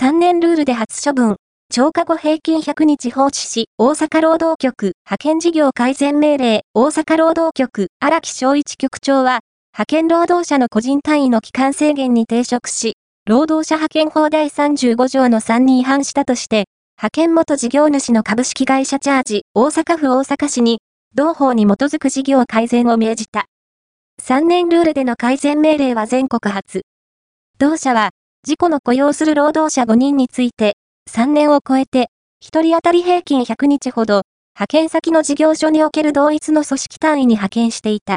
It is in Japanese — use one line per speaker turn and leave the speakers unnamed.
3年ルールで初処分、超過後平均100日放置し、大阪労働局派遣事業改善命令、大阪労働局荒木正一局長は、派遣労働者の個人単位の期間制限に抵触し、労働者派遣法第35条の3に違反したとして、派遣元事業主の株式会社チャージ大阪府大阪市に、同法に基づく事業改善を命じた。3年ルールでの改善命令は全国初。同社は、事故の雇用する労働者5人について、3年を超えて、1人当たり平均100日ほど、派遣先の事業所における同一の組織単位に派遣していた。